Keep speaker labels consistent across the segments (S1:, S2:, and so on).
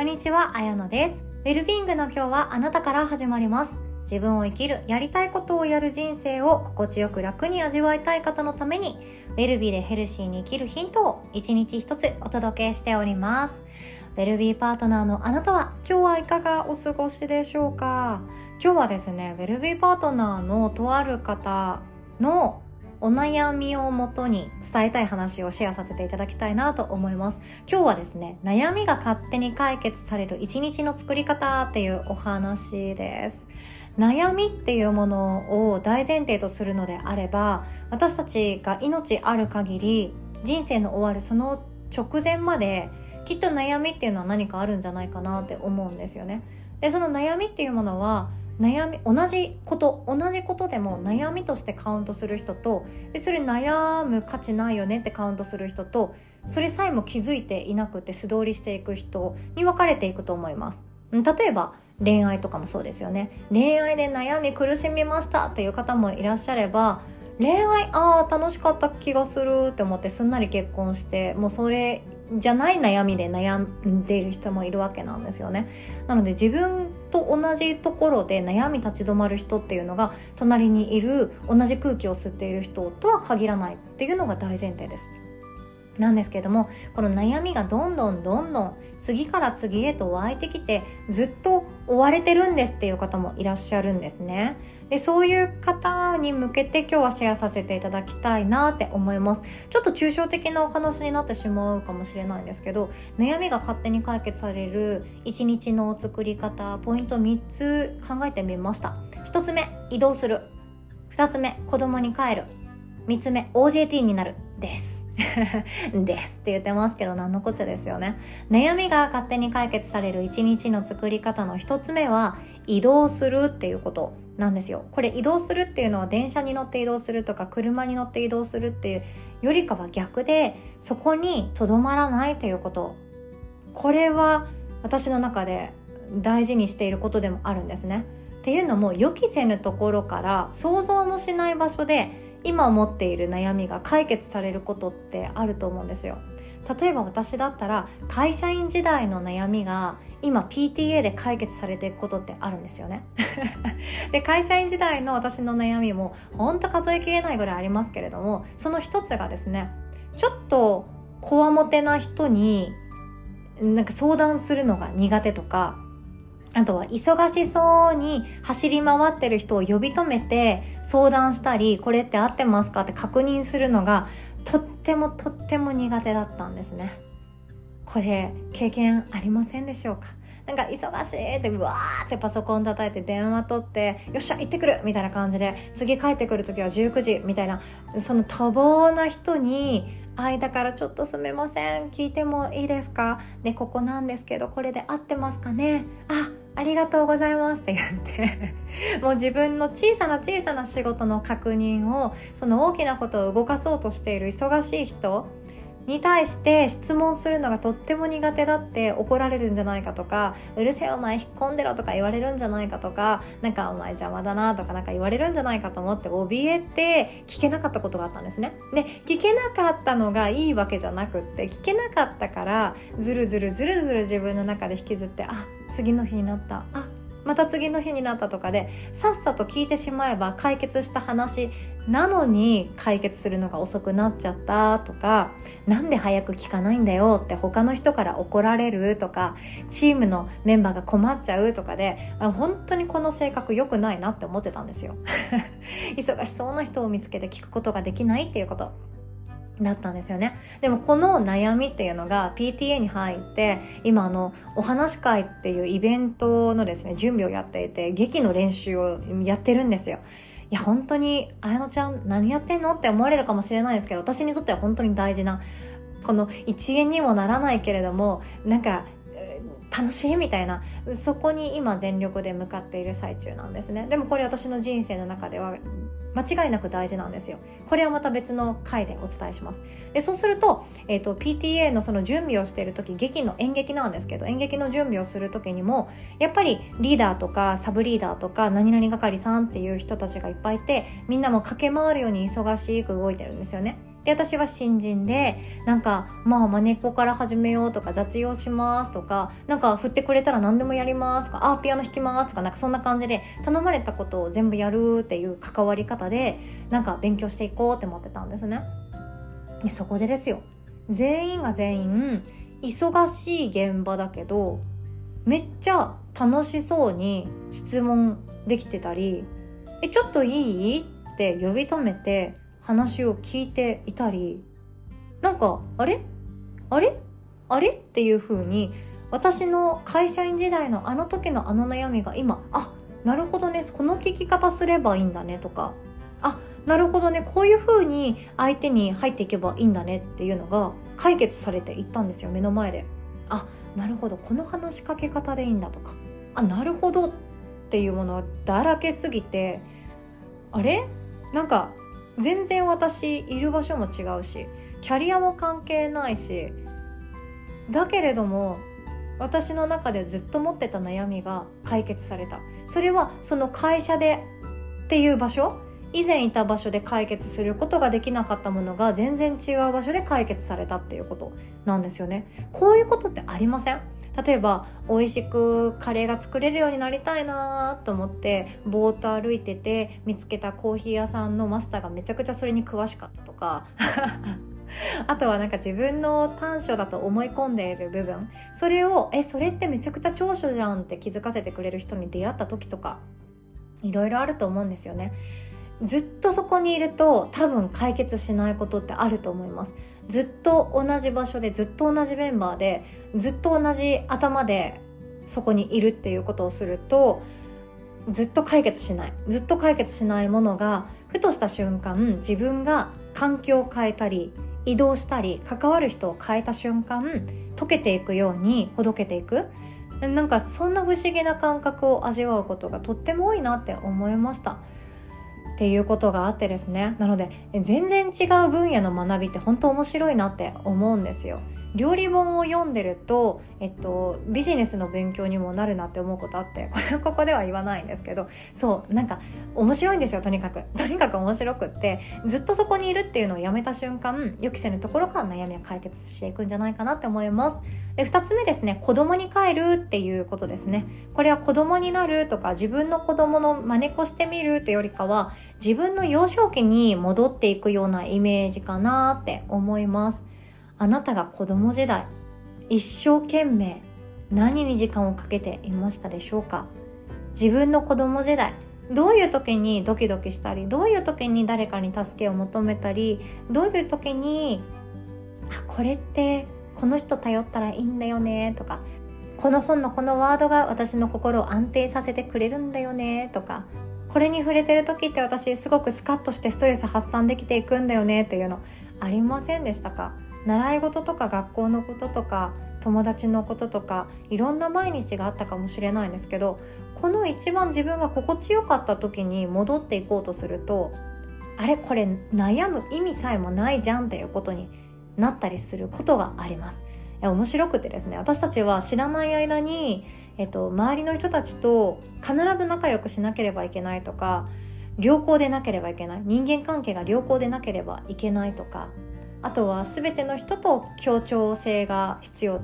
S1: こんにちは、あやのです。ウェルビーイングの今日はあなたから始まります。自分を生きる、やりたいことをやる人生を心地よく楽に味わいたい方のために、ウェルビーでヘルシーに生きるヒントを一日一つお届けしております。ウェルビーパートナーのあなたは今日はいかがお過ごしでしょうか？今日はですね、ウェルビーパートナーのとある方のお悩みをもとに伝えたい話をシェアさせていただきたいなと思います。今日はですね、悩みが勝手に解決される一日の作り方っていうお話です。悩みっていうものを大前提とするのであれば、私たちが命ある限り、人生の終わるその直前まで、きっと悩みっていうのは何かあるんじゃないかなって思うんですよね。で、その悩みっていうものは、悩み同じこと同じことでも悩みとしてカウントする人とでそれ悩む価値ないよねってカウントする人とそれさえも気づいていなくて素通りしていく人に分かれていくと思います。例えば恋愛とかもそうですよね。恋愛で悩み苦しみましたっていう方もいらっしゃれば恋愛ああ楽しかった気がするって思ってすんなり結婚してもうそれじゃない悩みで悩んでいる人もいるわけなんですよね。なので自分と同じところで悩み立ち止まる人っていうのが隣にいる同じ空気を吸っている人とは限らないっていうのが大前提です。なんですけどもこの悩みがどんどんどんどん次から次へと湧いてきてずっと追われてるんですっていう方もいらっしゃるんですね。でそういう方に向けて今日はシェアさせていただきたいなって思います。ちょっと抽象的なお話になってしまうかもしれないんですけど悩みが勝手に解決される一日の作り方ポイント3つ考えてみました。1つ目移動する。2つ目子供に帰る。3つ目 OJT になる。です。ですって言ってますけど何のこっちゃですよね。悩みが勝手に解決される一日の作り方の一つ目は移動するっていうこと。なんですよ。これ移動するっていうのは電車に乗って移動するとか車に乗って移動するっていうよりかは逆でそこにとどまらないということ。これは私の中で大事にしていることでもあるんですね。っていうのも予期せぬところから想像もしない場所で今持っている悩みが解決されることってあると思うんですよ。例えば私だったら会社員時代の悩みが今 PTA で解決されていくことってあるんですよね。で会社員時代の私の悩みもほんと数えきれないぐらいありますけれどもその一つがですねちょっとこわもてな人になんか相談するのが苦手とかあとは忙しそうに走り回ってる人を呼び止めて相談したりこれって合ってますかって確認するのがとってもとっても苦手だったんですね。これ経験ありませんでしょうか？なんか忙しいってうわーってパソコン叩いて電話取ってよっしゃ行ってくる！みたいな感じで次帰ってくる時は19時！みたいなその多忙な人に間からちょっとすみません聞いてもいいですか？でここなんですけどこれで合ってますかね？あありがとうございますって言って もう自分の小さな小さな仕事の確認をその大きなことを動かそうとしている忙しい人に対して質問するのがとっても苦手だって怒られるんじゃないかとかうるせえお前引っ込んでろとか言われるんじゃないかとかなんかお前邪魔だなとかなんか言われるんじゃないかと思って怯えて聞けなかったことがあったんですね。で聞けなかったのがいいわけじゃなくって聞けなかったからずるずるずるずる自分の中で引きずってあ次の日になったあまた次の日になったとかでさっさと聞いてしまえば解決した話なのに解決するのが遅くなっちゃったとかなんで早く聞かないんだよって他の人から怒られるとかチームのメンバーが困っちゃうとかで本当にこの性格良くないなって思ってたんですよ。忙しそうな人を見つけて聞くことができないっていうこと。だったんですよね。でもこの悩みっていうのが PTA に入って今あのお話会っていうイベントのですね準備をやっていて劇の練習をやってるんですよ。いや本当に綾乃ちゃん何やってんのって思われるかもしれないですけど私にとっては本当に大事なこの一円にもならないけれどもなんか楽しいみたいなそこに今全力で向かっている最中なんですね。でもこれ私の人生の中では間違いなく大事なんですよ。これはまた別の回でお伝えします。でそうすると,、えーと、PTA のその準備をしている時劇の演劇なんですけど演劇の準備をする時にもやっぱりリーダーとかサブリーダーとか何々係さんっていう人たちがいっぱいいてみんなも駆け回るように忙しく動いてるんですよね。で私は新人でなんかまあまねっこから始めようとか雑用しますとかなんか振ってくれたら何でもやりますとかあピアノ弾きますとかなんかそんな感じで頼まれたことを全部やるっていう関わり方でなんか勉強していこうって思ってたんですねでそこでですよ全員が全員忙しい現場だけどめっちゃ楽しそうに質問できてたり「えちょっといい?」って呼び止めて話を聞いていたりなんかあれ？あれ？あれ？っていう風に私の会社員時代のあの時のあの悩みが今あなるほどねこの聞き方すればいいんだねとかあなるほどねこういう風に相手に入っていけばいいんだねっていうのが解決されていったんですよ目の前で。あなるほどこの話しかけ方でいいんだとか。あなるほどっていうものだらけすぎてあれ？なんか全然私いる場所も違うしキャリアも関係ないしだけれども私の中でずっと持ってた悩みが解決された。それはその会社でっていう場所以前いた場所で解決することができなかったものが全然違う場所で解決されたっていうことなんですよね。こういうことってありません？例えば美味しくカレーが作れるようになりたいなと思ってぼーっと歩いてて見つけたコーヒー屋さんのマスターがめちゃくちゃそれに詳しかったとか。あとはなんか自分の短所だと思い込んでいる部分。それをえそれってめちゃくちゃ長所じゃんって気づかせてくれる人に出会った時とかいろいろあると思うんですよね。ずっとそこにいると多分解決しないことってあると思います。ずっと同じ場所でずっと同じメンバーでずっと同じ頭でそこにいるっていうことをするとずっと解決しない。ずっと解決しないものがふとした瞬間自分が環境を変えたり移動したり関わる人を変えた瞬間溶けていくようにほどけていく。なんかそんな不思議な感覚を味わうことがとっても多いなって思いました。っていうことがあってですね。なので全然違う分野の学びって本当面白いなって思うんですよ。料理本を読んでると、えっと、ビジネスの勉強にもなるなって思うことあってこれはここでは言わないんですけどそうなんか面白いんですよとにかく。とにかく面白くってずっとそこにいるっていうのをやめた瞬間予期せぬところから悩みは解決していくんじゃないかなって思います。で2つ目ですね子供に帰るっていうことですね。これは子供になるとか自分の子供の真似っこしてみるってよりかは自分の幼少期に戻っていくようなイメージかなって思います。あなたが子供時代一生懸命何に時間をかけていましたでしょうか？自分の子供時代どういう時にドキドキしたりどういう時に誰かに助けを求めたりどういう時にあこれってこの人頼ったらいいんだよね？とかこの本のこのワードが私の心を安定させてくれるんだよね？とかこれに触れてる時って私すごくスカッとしてストレス発散できていくんだよね？っていうのありませんでしたか？習い事とか学校のこととか友達のこととかいろんな毎日があったかもしれないんですけどこの一番自分が心地よかった時に戻っていこうとするとあれこれ悩む意味さえもないじゃんっていうことになったりすることがあります。面白くてですね私たちは知らない間に、えっと、周りの人たちと必ず仲良くしなければいけないとか良好でなければいけない人間関係が良好でなければいけないとかあとは全ての人と協調性が必要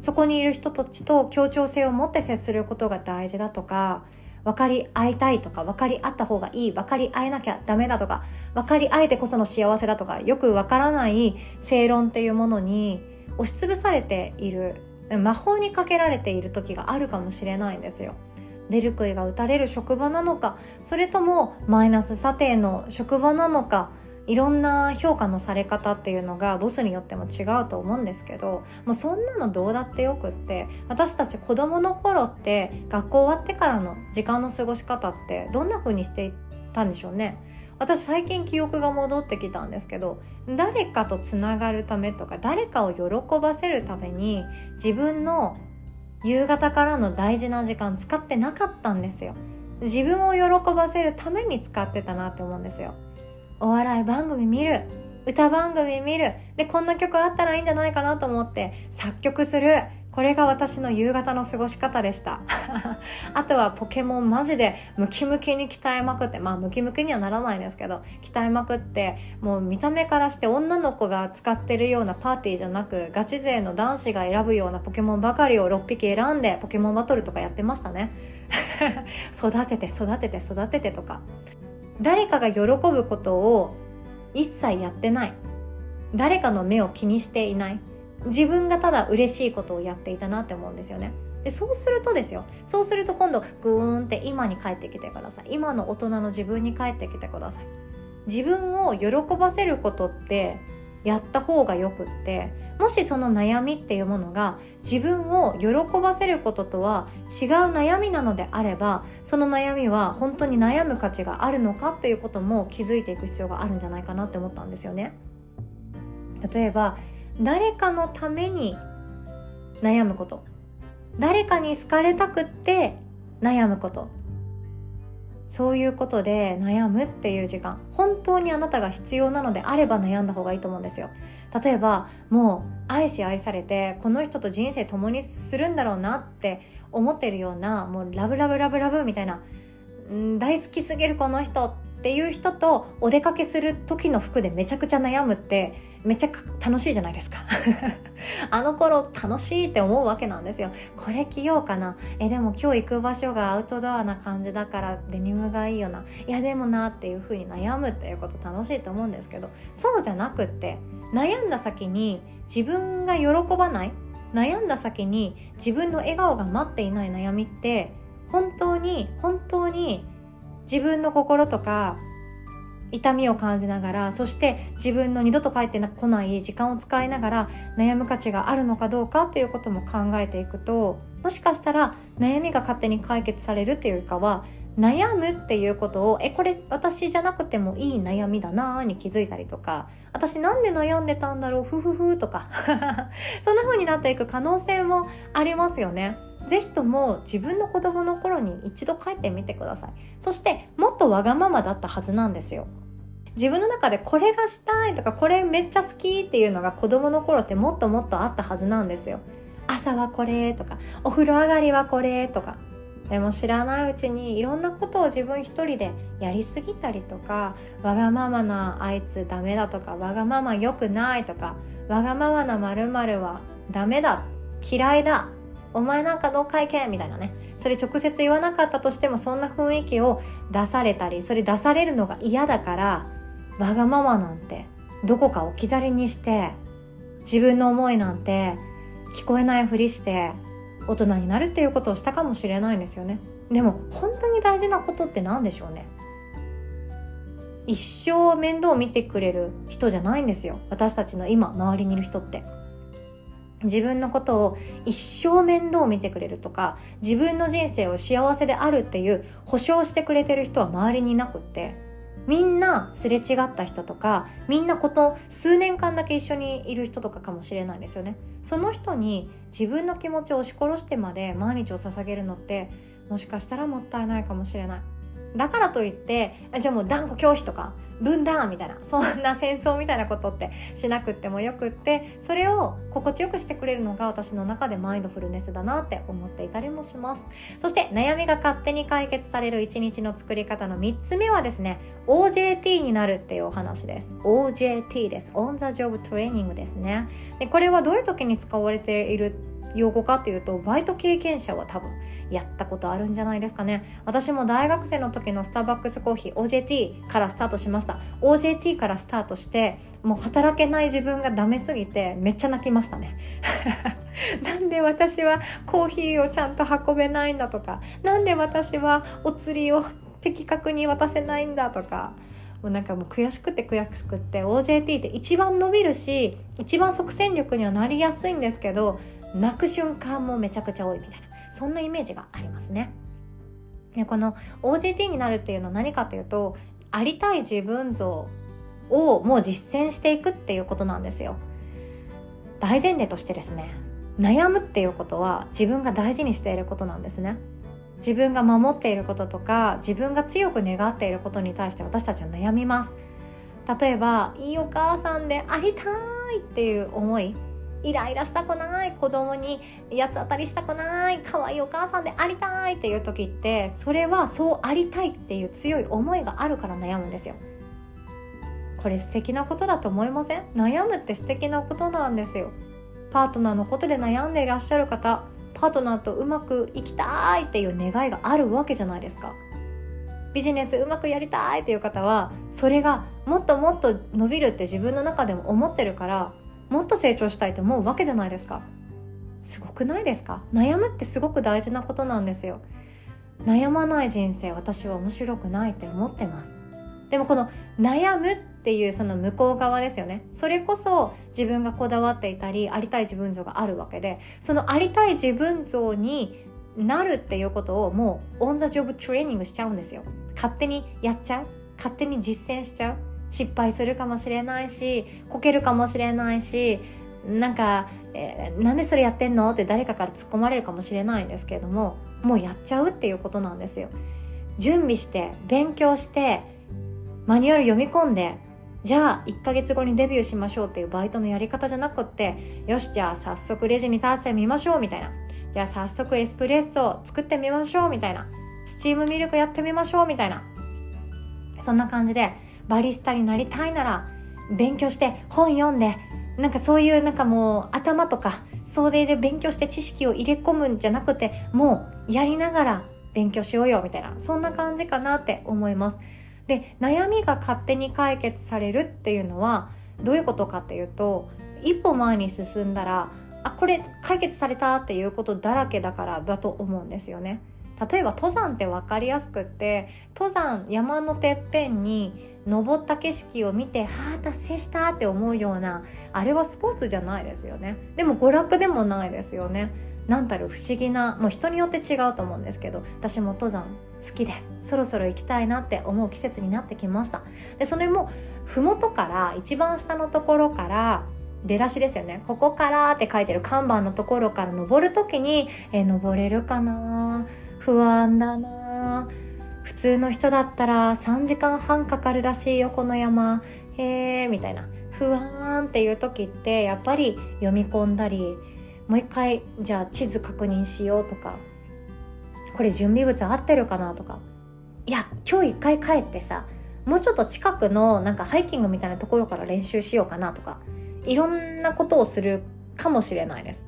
S1: そこにいる人たちと協調性を持って接することが大事だとか分かり合いたいとか分かり合った方がいい分かり合えなきゃダメだとか分かり合えてこその幸せだとかよく分からない正論っていうものに押しつぶされている魔法にかけられている時があるかもしれないんですよ。出る杭が打たれる職場なのかそれともマイナス査定の職場なのかいろんな評価のされ方っていうのがボスによっても違うと思うんですけどもうそんなのどうだってよくって私たち子供の頃って学校終わってからの時間の過ごし方ってどんな風にしていったんでしょうね。私最近記憶が戻ってきたんですけど誰かとつながるためとか誰かを喜ばせるために自分の夕方からの大事な時間使ってなかったんですよ。自分を喜ばせるために使ってたなって思うんですよ。お笑い番組見る。歌番組見る。でこんな曲あったらいいんじゃないかなと思って作曲する。これが私の夕方の過ごし方でした。あとはポケモンマジでムキムキに鍛えまくってまあムキムキにはならないんですけど鍛えまくってもう見た目からして女の子が使ってるようなパーティーじゃなくガチ勢の男子が選ぶようなポケモンばかりを6匹選んでポケモンバトルとかやってましたね。育てて育てて育ててとか。誰かが喜ぶことを一切やってない。誰かの目を気にしていない。自分がただ嬉しいことをやっていたなって思うんですよね。でそうするとですよ。そうすると今度グーンって今に帰ってきてください。今の大人の自分に帰ってきてください。自分を喜ばせることってやった方がよくってもしその悩みっていうものが自分を喜ばせることとは違う悩みなのであればその悩みは本当に悩む価値があるのかっていうことも気づいていく必要があるんじゃないかなって思ったんですよね。例えば誰かのために悩むこと。誰かに好かれたくって悩むこと。そういうことで悩むっていう時間。本当にあなたが必要なのであれば悩んだ方がいいと思うんですよ。例えばもう愛し愛されてこの人と人生共にするんだろうなって思ってるようなもうラブラブラブラブみたいな、ん、大好きすぎるこの人っていう人とお出かけする時の服でめちゃくちゃ悩むってめっちゃ楽しいじゃないですか。あの頃楽しいって思うわけなんですよ。これ着ようかな。えでも今日行く場所がアウトドアな感じだからデニムがいいよな。いやでもなっていう風に悩むっていうこと楽しいと思うんですけどそうじゃなくって悩んだ先に自分が喜ばない悩んだ先に自分の笑顔が待っていない悩みって本当に本当に自分の心とか痛みを感じながらそして自分の二度と帰ってこない時間を使いながら悩む価値があるのかどうかっていうことも考えていくともしかしたら悩みが勝手に解決されるっていうかは悩むっていうことをえこれ私じゃなくてもいい悩みだなーに気づいたりとか私なんで悩んでたんだろうふふふとか そんな風になっていく可能性もありますよね。ぜひとも自分の子供の頃に一度帰ってみてください。そしてもっとわがままだったはずなんですよ。自分の中でこれがしたいとかこれめっちゃ好きっていうのが子供の頃ってもっともっとあったはずなんですよ。朝はこれとかお風呂上がりはこれとかでも知らないうちにいろんなことを自分一人でやりすぎたりとかわがままなあいつダメだとかわがまま良くないとかわがままなまるはダメだ嫌いだお前なんかどうかいけみたいなねそれ直接言わなかったとしてもそんな雰囲気を出されたりそれ出されるのが嫌だからわがままなんてどこか置き去りにして自分の思いなんて聞こえないふりして大人になるっていうことをしたかもしれないんですよね。でも本当に大事なことって何でしょうね。一生面倒を見てくれる人じゃないんですよ。私たちの今周りにいる人って。自分のことを一生面倒を見てくれるとか自分の人生を幸せであるっていう保証してくれてる人は周りにいなくって。みんなすれ違った人とかみんなこと数年間だけ一緒にいる人とかかもしれないですよね。その人に自分の気持ちを押し殺してまで毎日を捧げるのってもしかしたらもったいないかもしれない。だからといってじゃあもう断固拒否とか分断みたいなそんな戦争みたいなことってしなくってもよくってそれを心地よくしてくれるのが私の中でマインドフルネスだなって思っていたりもします。そして悩みが勝手に解決される一日の作り方の3つ目はですね OJT になるっていうお話です。OJT です。On the Job Training ですね。でこれはどういう時に使われている用語かっていうとバイト経験者は多分やったことあるんじゃないですかね。私も大学生の時のスターバックスコーヒー OJT からスタートしました。OJT からスタートしてもう働けない自分がダメすぎてめっちゃ泣きましたね。なんで私はコーヒーをちゃんと運べないんだとか。なんで私はお釣りを的確に渡せないんだとか。もうなんかもう悔しくて悔しくって OJT って一番伸びるし一番即戦力にはなりやすいんですけど泣く瞬間もめちゃくちゃ多いみたいなそんなイメージがありますね。でこの OJT になるっていうのは何かというとありたい自分像をもう実践していくっていうことなんですよ。大前提としてですね悩むっていうことは自分が大事にしていることなんですね。自分が守っていることとか自分が強く願っていることに対して私たちは悩みます。例えばいいお母さんでありたいっていう思いイライラしたくない子供に八つ当たりしたくない可愛いお母さんでありたいっていう時ってそれはそうありたいっていう強い思いがあるから悩むんですよ。これ素敵なことだと思いません？悩むって素敵なことなんですよ。パートナーのことで悩んでいらっしゃる方パートナーとうまくいきたいっていう願いがあるわけじゃないですか。ビジネスうまくやりたいっていう方はそれがもっともっと伸びるって自分の中でも思ってるからもっと成長したいと思うわけじゃないですか。すごくないですか？悩むってすごく大事なことなんですよ。悩まない人生私は面白くないって思ってます。でもこの悩むっていうその向こう側ですよね。それこそ自分がこだわっていたりありたい自分像があるわけでそのありたい自分像になるっていうことをもうオン・ザ・ジョブ・トレーニングしちゃうんですよ。勝手にやっちゃう？勝手に実践しちゃう？失敗するかもしれないしこけるかもしれないしなんか、えー、なんでそれやってんの？って誰かから突っ込まれるかもしれないんですけれどももうやっちゃうっていうことなんですよ。準備して勉強してマニュアル読み込んでじゃあ1ヶ月後にデビューしましょうっていうバイトのやり方じゃなくってよしじゃあ早速レジに立ってみましょうみたいな。じゃあ早速エスプレッソを作ってみましょうみたいな。スチームミルクやってみましょうみたいな。そんな感じでバリスタになりたいなら勉強して本読んでなんかそういうなんかもう頭とかそれで勉強して知識を入れ込むんじゃなくてもうやりながら勉強しようよみたいなそんな感じかなって思います。で悩みが勝手に解決されるっていうのはどういうことかっていうと一歩前に進んだらあこれ解決されたっていうことだらけだからだと思うんですよね。例えば登山って分かりやすくって登山山のてっぺんに登った景色を見てはあ達成したって思うようなあれはスポーツじゃないですよね。でも娯楽でもないですよね。何たる不思議なもう人によって違うと思うんですけど私も登山好きです。そろそろ行きたいなって思う季節になってきました。でそれも麓から一番下のところから出だしですよね。ここからって書いてる看板のところから登る時にえ登れるかな？不安だな？普通の人だったら3時間半かかるらしいよこの山。へえみたいな。不安っていう時ってやっぱり読み込んだりもう一回じゃあ地図確認しようとかこれ準備物合ってるかなとか。いや今日一回帰ってさもうちょっと近くのなんかハイキングみたいなところから練習しようかなとかいろんなことをするかもしれないです。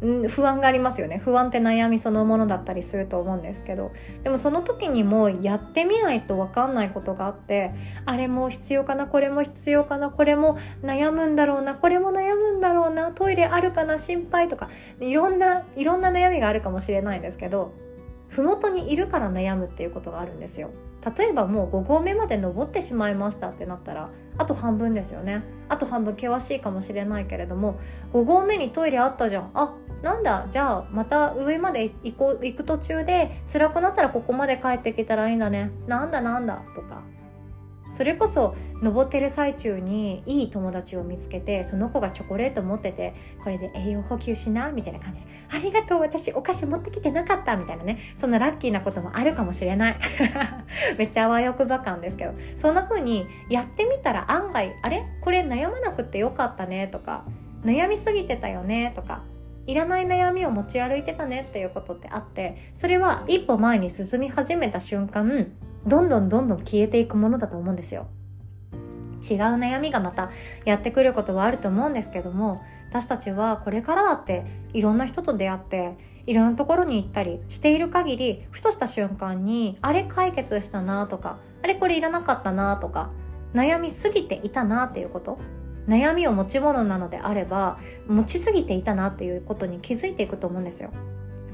S1: 不安がありますよね。不安って悩みそのものだったりすると思うんですけど。でもその時にもやってみないと分かんないことがあってあれも必要かなこれも必要かなこれも悩むんだろうなこれも悩むんだろうなトイレあるかな心配とか。いろんないろんな悩みがあるかもしれないんですけど麓にいるから悩むっていうことがあるんですよ。例えばもう5合目まで登ってしまいましたってなったらあと半分ですよね。あと半分険しいかもしれないけれども5合目にトイレあったじゃん。あなんだ？じゃあまた上まで行こう行く途中で辛くなったらここまで帰ってきたらいいんだね。なんだなんだ？とか。それこそ登ってる最中にいい友達を見つけてその子がチョコレート持っててこれで栄養補給しなみたいな感じでありがとう私お菓子持ってきてなかったみたいなねそんなラッキーなこともあるかもしれない。めっちゃあわよくば感ですけどそんな風にやってみたら案外あれ？これ悩まなくてよかったねとか悩みすぎてたよねとかいらない悩みを持ち歩いてたねっていうことってあってそれは一歩前に進み始めた瞬間どんどんどんどん消えていくものだと思うんですよ違う悩みがまたやってくることはあると思うんですけども私たちはこれからだっていろんな人と出会っていろんなところに行ったりしている限りふとした瞬間にあれ解決したなとかあれこれいらなかったなとか悩みすぎていたなっていうこと悩みを持ち物なのであれば持ちすぎていたなっていうことに気づいていくと思うんですよ。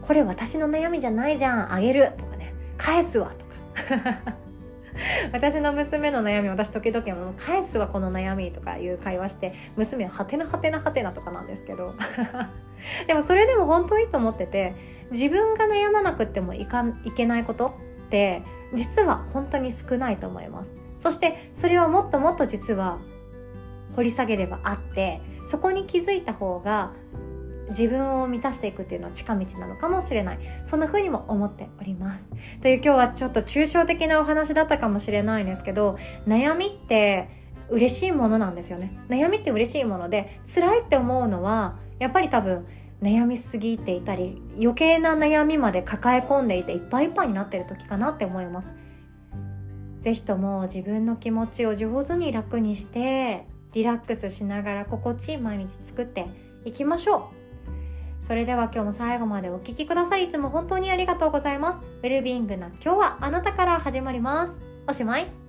S1: これ私の悩みじゃないじゃんあげるとかね返すわとか 私の娘の悩み私時々も返すわこの悩みとかいう会話して娘ははてなはてなはてなとかなんですけど。でもそれでも本当いいと思ってて自分が悩まなくてもいかいけないことって実は本当に少ないと思います。そしてそれはもっともっと実は掘り下げればあってそこに気づいた方が自分を満たしていくっていうのは近道なのかもしれない。そんな風にも思っております。という今日はちょっと抽象的なお話だったかもしれないんですけど悩みって嬉しいものなんですよね。悩みって嬉しいもので辛いって思うのはやっぱり多分悩みすぎていたり余計な悩みまで抱え込んでいていっぱいいっぱいになってる時かなって思います。是非とも自分の気持ちを上手に楽にしてリラックスしながら心地いい毎日作っていきましょう。それでは今日も最後までお聴きくださりいつも本当にありがとうございます。ウェルビーイングな今日はあなたから始まります。おしまい。